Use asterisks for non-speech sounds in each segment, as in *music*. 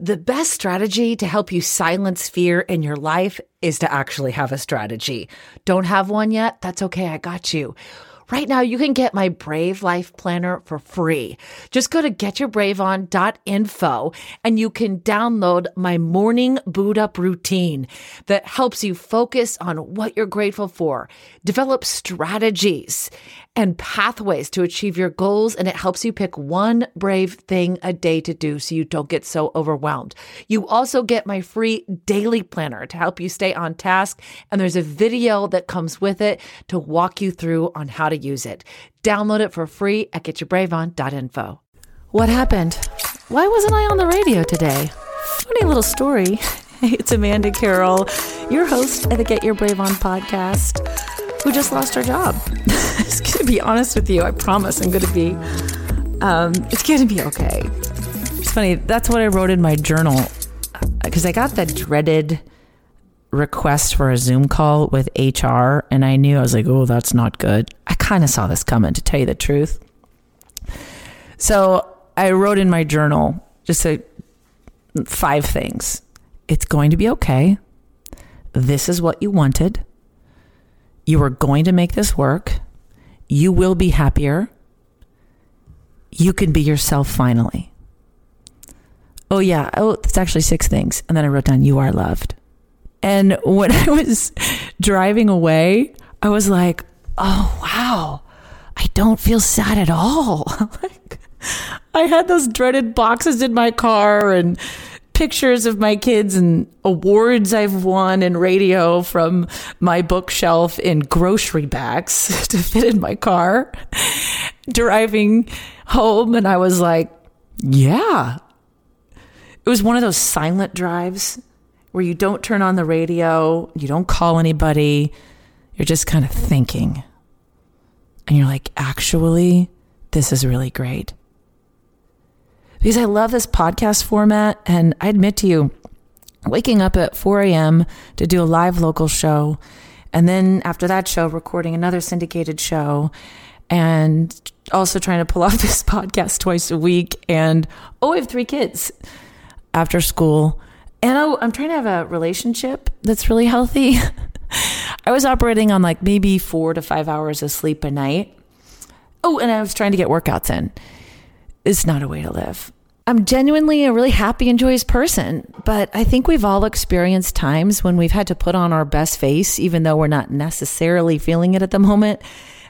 The best strategy to help you silence fear in your life is to actually have a strategy. Don't have one yet? That's okay. I got you. Right now, you can get my Brave Life Planner for free. Just go to getyourbraveon.info and you can download my morning boot up routine that helps you focus on what you're grateful for, develop strategies and pathways to achieve your goals. And it helps you pick one brave thing a day to do so you don't get so overwhelmed. You also get my free daily planner to help you stay on task. And there's a video that comes with it to walk you through on how to use it. Download it for free at getyourbraveon.info. What happened? Why wasn't I on the radio today? Funny little story. *laughs* It's Amanda Carroll, your host of the Get Your Brave On podcast, who just lost her job. *laughs* be honest with you. I promise I'm going to be, um, it's going to be okay. It's funny. That's what I wrote in my journal because I got that dreaded request for a Zoom call with HR, and I knew I was like, oh, that's not good. I kind of saw this coming, to tell you the truth. So I wrote in my journal just a, five things. It's going to be okay. This is what you wanted. You are going to make this work. You will be happier. You can be yourself finally. Oh, yeah. Oh, it's actually six things. And then I wrote down, you are loved. And when *laughs* I was driving away, I was like, oh, wow, I don't feel sad at all. *laughs* like, I had those dreaded boxes in my car and pictures of my kids and awards I've won in radio from my bookshelf in grocery bags *laughs* to fit in my car. Driving home, and I was like, yeah. It was one of those silent drives where you don't turn on the radio, you don't call anybody, you're just kind of thinking. And you're like, actually, this is really great because I love this podcast format. And I admit to you, waking up at 4 a.m. to do a live local show, and then after that show, recording another syndicated show, and also trying to pull off *laughs* this podcast twice a week. And oh, I have three kids after school. And oh, I'm trying to have a relationship that's really healthy. *laughs* I was operating on like maybe four to five hours of sleep a night. Oh, and I was trying to get workouts in. It's not a way to live. I'm genuinely a really happy and joyous person, but I think we've all experienced times when we've had to put on our best face, even though we're not necessarily feeling it at the moment.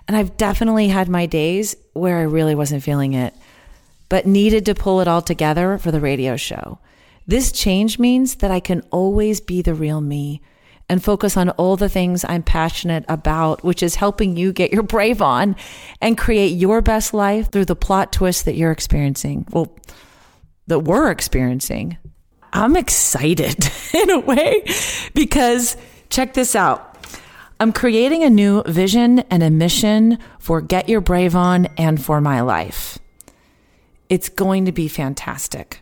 And I've definitely had my days where I really wasn't feeling it, but needed to pull it all together for the radio show. This change means that I can always be the real me and focus on all the things I'm passionate about, which is helping you get your brave on and create your best life through the plot twist that you're experiencing. Well, that we're experiencing. I'm excited *laughs* in a way because check this out. I'm creating a new vision and a mission for Get Your Brave On and for my life. It's going to be fantastic.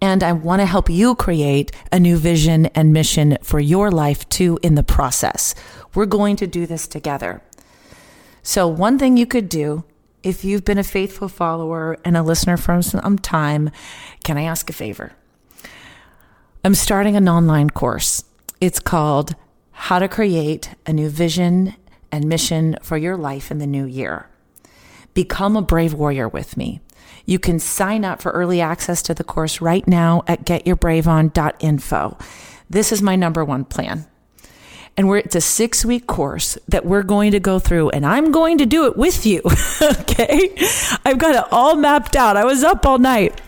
And I want to help you create a new vision and mission for your life too in the process. We're going to do this together. So, one thing you could do if you've been a faithful follower and a listener for some time, can I ask a favor? I'm starting an online course. It's called How to Create a New Vision and Mission for Your Life in the New Year. Become a brave warrior with me. You can sign up for early access to the course right now at getyourbraveon.info. This is my number one plan. And we're, it's a six week course that we're going to go through, and I'm going to do it with you. *laughs* okay. I've got it all mapped out. I was up all night.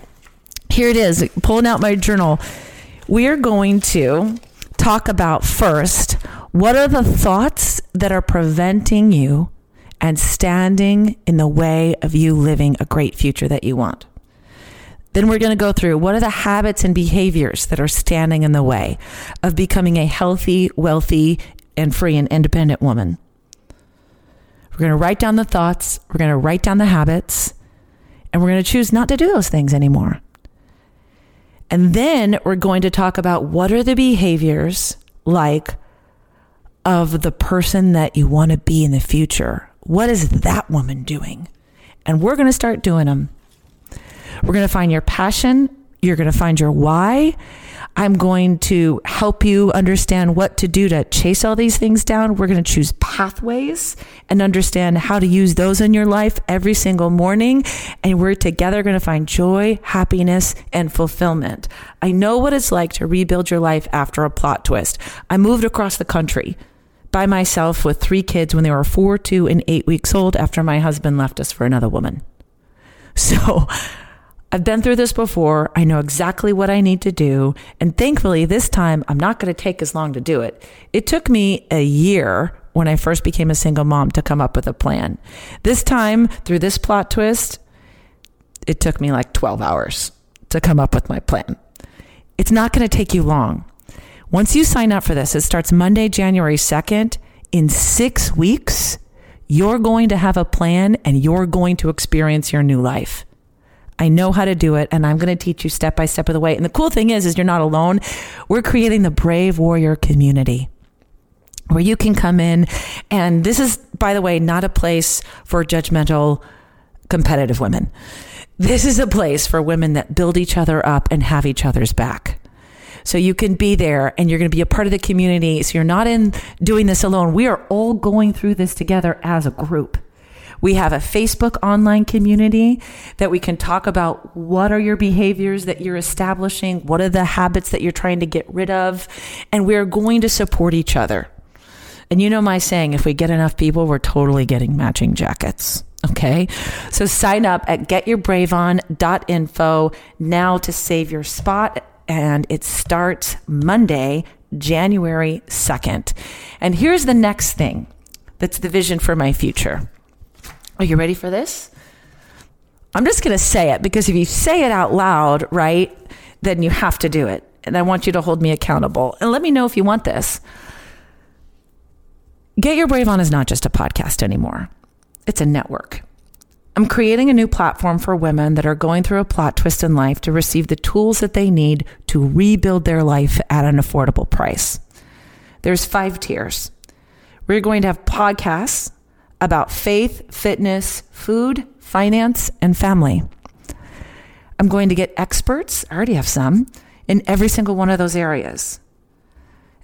Here it is, pulling out my journal. We are going to talk about first what are the thoughts that are preventing you and standing in the way of you living a great future that you want? Then we're going to go through what are the habits and behaviors that are standing in the way of becoming a healthy, wealthy, and free and independent woman. We're going to write down the thoughts, we're going to write down the habits, and we're going to choose not to do those things anymore. And then we're going to talk about what are the behaviors like of the person that you want to be in the future. What is that woman doing? And we're going to start doing them. We're going to find your passion. You're going to find your why. I'm going to help you understand what to do to chase all these things down. We're going to choose pathways and understand how to use those in your life every single morning. And we're together going to find joy, happiness, and fulfillment. I know what it's like to rebuild your life after a plot twist. I moved across the country by myself with three kids when they were four, two, and eight weeks old after my husband left us for another woman. *laughs* So I've been through this before. I know exactly what I need to do. And thankfully, this time I'm not going to take as long to do it. It took me a year when I first became a single mom to come up with a plan. This time, through this plot twist, it took me like 12 hours to come up with my plan. It's not going to take you long. Once you sign up for this, it starts Monday, January 2nd. In six weeks, you're going to have a plan and you're going to experience your new life. I know how to do it and I'm going to teach you step by step of the way. And the cool thing is, is you're not alone. We're creating the Brave Warrior community where you can come in. And this is, by the way, not a place for judgmental, competitive women. This is a place for women that build each other up and have each other's back. So you can be there and you're going to be a part of the community. So you're not in doing this alone. We are all going through this together as a group. We have a Facebook online community that we can talk about what are your behaviors that you're establishing? What are the habits that you're trying to get rid of? And we're going to support each other. And you know my saying, if we get enough people, we're totally getting matching jackets. Okay. So sign up at getyourbraveon.info now to save your spot. And it starts Monday, January 2nd. And here's the next thing that's the vision for my future. Are you ready for this? I'm just going to say it because if you say it out loud, right, then you have to do it. And I want you to hold me accountable. And let me know if you want this. Get Your Brave On is not just a podcast anymore, it's a network. I'm creating a new platform for women that are going through a plot twist in life to receive the tools that they need to rebuild their life at an affordable price. There's five tiers. We're going to have podcasts about faith, fitness, food, finance, and family. I'm going to get experts, I already have some, in every single one of those areas.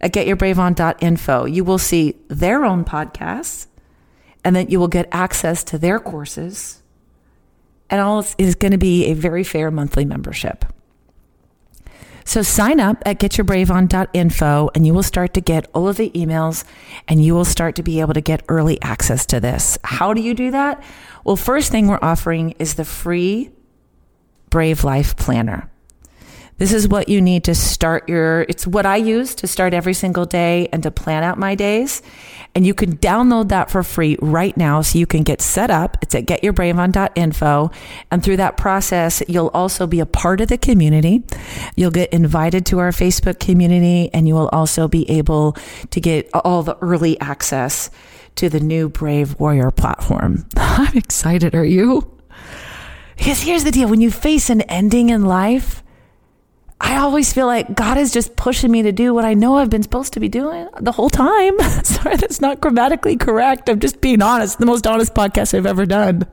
At getyourbraveon.info, you will see their own podcasts, and then you will get access to their courses. And all is going to be a very fair monthly membership. So sign up at getyourbraveon.info and you will start to get all of the emails and you will start to be able to get early access to this. How do you do that? Well, first thing we're offering is the free Brave Life Planner. This is what you need to start your, it's what I use to start every single day and to plan out my days. And you can download that for free right now so you can get set up. It's at getyourbraveon.info. And through that process, you'll also be a part of the community. You'll get invited to our Facebook community and you will also be able to get all the early access to the new Brave Warrior platform. *laughs* I'm excited. Are you? Because here's the deal when you face an ending in life, I always feel like God is just pushing me to do what I know I've been supposed to be doing the whole time. *laughs* Sorry, that's not grammatically correct. I'm just being honest. The most honest podcast I've ever done.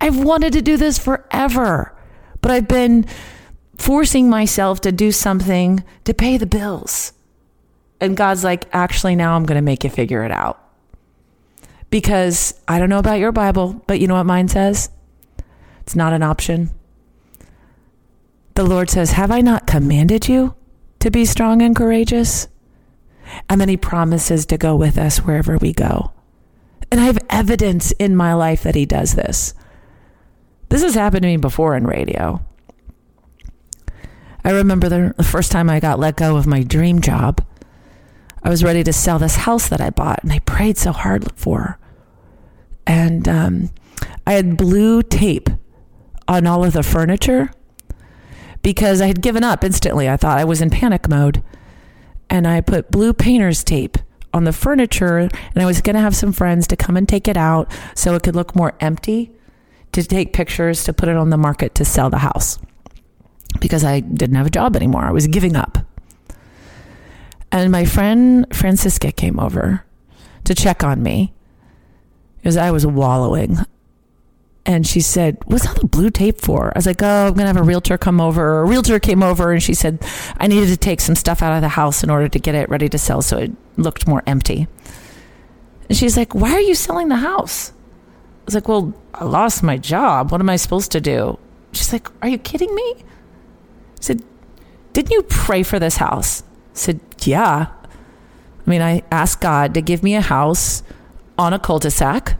I've wanted to do this forever, but I've been forcing myself to do something to pay the bills. And God's like, actually, now I'm going to make you figure it out. Because I don't know about your Bible, but you know what mine says? It's not an option. The Lord says, Have I not commanded you to be strong and courageous? And then he promises to go with us wherever we go. And I have evidence in my life that he does this. This has happened to me before in radio. I remember the first time I got let go of my dream job. I was ready to sell this house that I bought, and I prayed so hard for. And um, I had blue tape on all of the furniture because I had given up instantly. I thought I was in panic mode. And I put blue painter's tape on the furniture, and I was going to have some friends to come and take it out so it could look more empty to take pictures to put it on the market to sell the house because I didn't have a job anymore. I was giving up. And my friend Francisca came over to check on me because I was wallowing. And she said, What's all the blue tape for? I was like, Oh, I'm going to have a realtor come over. A realtor came over and she said, I needed to take some stuff out of the house in order to get it ready to sell so it looked more empty. And she's like, Why are you selling the house? I was like, Well, I lost my job. What am I supposed to do? She's like, Are you kidding me? I said, Didn't you pray for this house? I said, Yeah. I mean, I asked God to give me a house on a cul-de-sac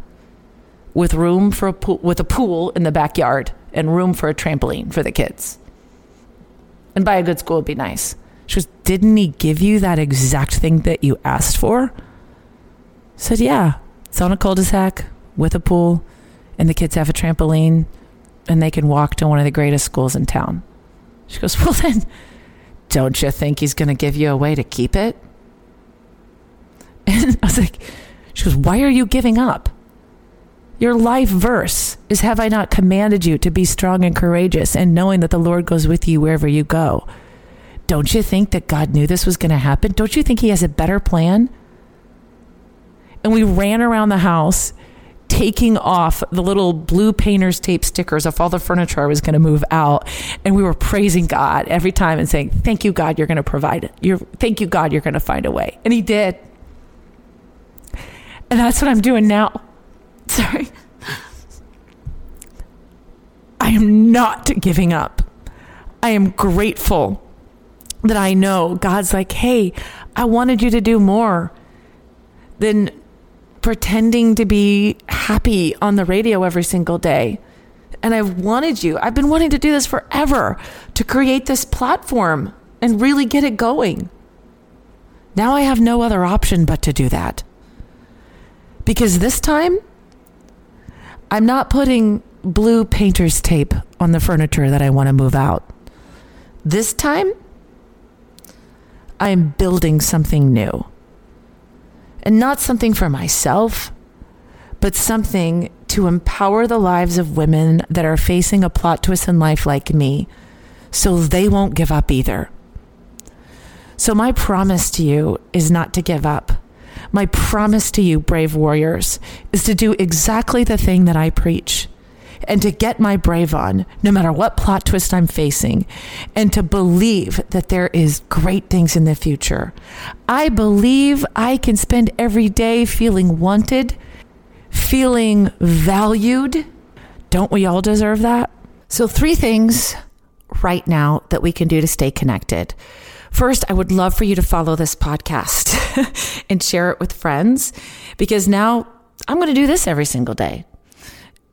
with room for a pool, with a pool in the backyard and room for a trampoline for the kids. And buy a good school would be nice. She goes, Didn't he give you that exact thing that you asked for? I said, Yeah. It's on a cul-de-sac with a pool, and the kids have a trampoline, and they can walk to one of the greatest schools in town. She goes, Well, *laughs* then, don't you think he's going to give you a way to keep it? And I was like, She goes, Why are you giving up? Your life verse is Have I not commanded you to be strong and courageous and knowing that the Lord goes with you wherever you go? Don't you think that God knew this was going to happen? Don't you think He has a better plan? And we ran around the house taking off the little blue painter's tape stickers off all the furniture I was going to move out. And we were praising God every time and saying, Thank you, God, you're going to provide it. You're, thank you, God, you're going to find a way. And He did. And that's what I'm doing now. *laughs* Sorry. I am not giving up. I am grateful that I know God's like, hey, I wanted you to do more than pretending to be happy on the radio every single day. And I've wanted you, I've been wanting to do this forever to create this platform and really get it going. Now I have no other option but to do that. Because this time, I'm not putting blue painter's tape on the furniture that I want to move out. This time, I'm building something new. And not something for myself, but something to empower the lives of women that are facing a plot twist in life like me so they won't give up either. So, my promise to you is not to give up. My promise to you, brave warriors, is to do exactly the thing that I preach and to get my brave on, no matter what plot twist I'm facing, and to believe that there is great things in the future. I believe I can spend every day feeling wanted, feeling valued. Don't we all deserve that? So, three things right now that we can do to stay connected. First, I would love for you to follow this podcast *laughs* and share it with friends because now I'm going to do this every single day.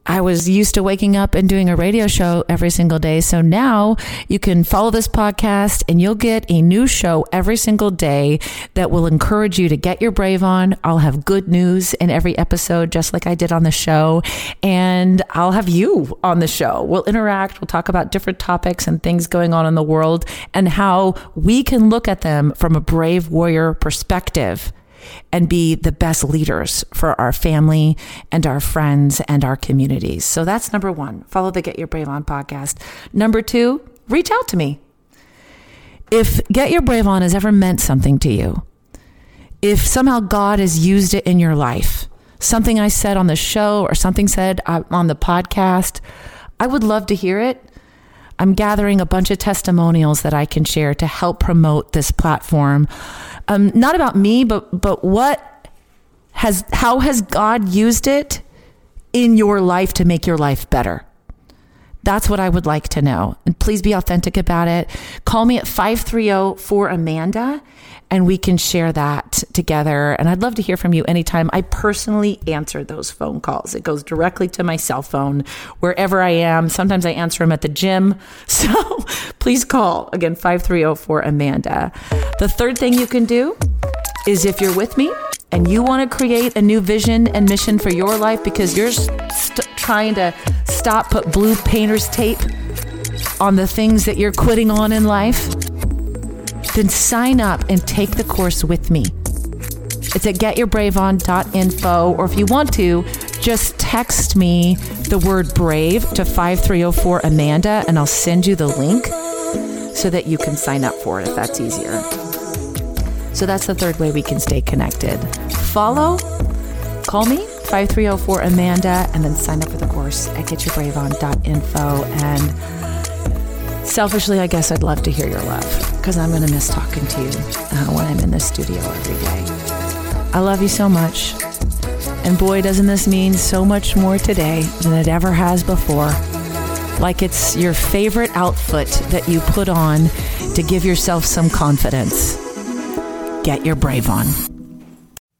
I was used to waking up and doing a radio show every single day. So now you can follow this podcast and you'll get a new show every single day that will encourage you to get your brave on. I'll have good news in every episode, just like I did on the show. And I'll have you on the show. We'll interact. We'll talk about different topics and things going on in the world and how we can look at them from a brave warrior perspective and be the best leaders for our family and our friends and our communities. So that's number one. Follow the Get Your Brave On podcast. Number two, reach out to me. If Get Your Brave On has ever meant something to you, if somehow God has used it in your life, something I said on the show or something said uh, on the podcast, I would love to hear it. I'm gathering a bunch of testimonials that I can share to help promote this platform um, not about me, but but what has how has God used it in your life to make your life better? That's what I would like to know. And please be authentic about it. Call me at 530 for Amanda and we can share that together. And I'd love to hear from you anytime. I personally answer those phone calls. It goes directly to my cell phone wherever I am. Sometimes I answer them at the gym. *laughs* So please call again 530 for Amanda. The third thing you can do is if you're with me and you want to create a new vision and mission for your life because you're st- trying to stop put blue painter's tape on the things that you're quitting on in life, then sign up and take the course with me. It's at getyourbraveon.info, or if you want to, just text me the word brave to 5304 Amanda, and I'll send you the link so that you can sign up for it if that's easier. So that's the third way we can stay connected. Follow, call me, 5304 Amanda, and then sign up for the course at getyourbraveon.info. And selfishly, I guess I'd love to hear your love because I'm going to miss talking to you uh, when I'm in the studio every day. I love you so much. And boy, doesn't this mean so much more today than it ever has before. Like it's your favorite outfit that you put on to give yourself some confidence. Get your brave on.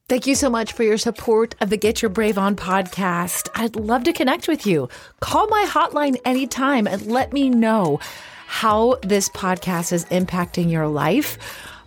Thank you so much for your support of the Get Your Brave On podcast. I'd love to connect with you. Call my hotline anytime and let me know how this podcast is impacting your life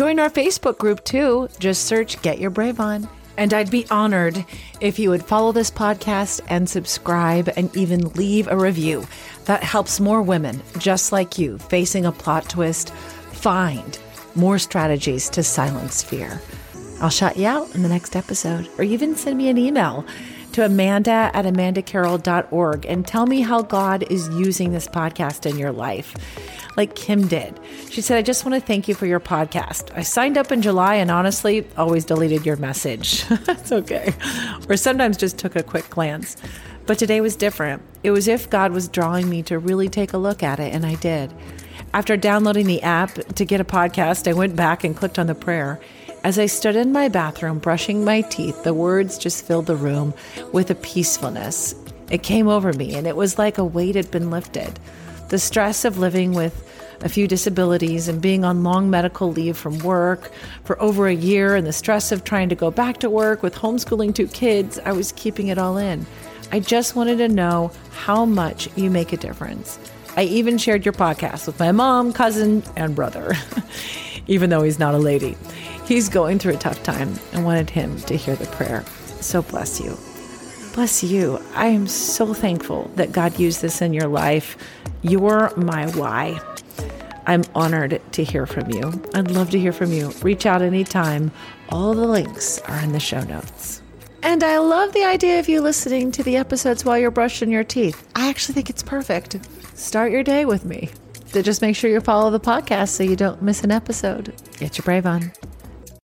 Join our Facebook group too. Just search Get Your Brave On. And I'd be honored if you would follow this podcast and subscribe and even leave a review. That helps more women just like you facing a plot twist find more strategies to silence fear. I'll shout you out in the next episode, or even send me an email to amanda at amandacarroll.org and tell me how God is using this podcast in your life like Kim did. She said, I just want to thank you for your podcast. I signed up in July and honestly always deleted your message. *laughs* That's okay. Or sometimes just took a quick glance. But today was different. It was if God was drawing me to really take a look at it, and I did. After downloading the app to get a podcast, I went back and clicked on the prayer. As I stood in my bathroom brushing my teeth, the words just filled the room with a peacefulness. It came over me, and it was like a weight had been lifted. The stress of living with a few disabilities and being on long medical leave from work for over a year, and the stress of trying to go back to work with homeschooling two kids, I was keeping it all in. I just wanted to know how much you make a difference. I even shared your podcast with my mom, cousin, and brother, *laughs* even though he's not a lady. He's going through a tough time and wanted him to hear the prayer. So bless you. Bless you. I am so thankful that God used this in your life. You're my why. I'm honored to hear from you. I'd love to hear from you. Reach out anytime. All the links are in the show notes. And I love the idea of you listening to the episodes while you're brushing your teeth. I actually think it's perfect. Start your day with me. So just make sure you follow the podcast so you don't miss an episode. Get your brave on.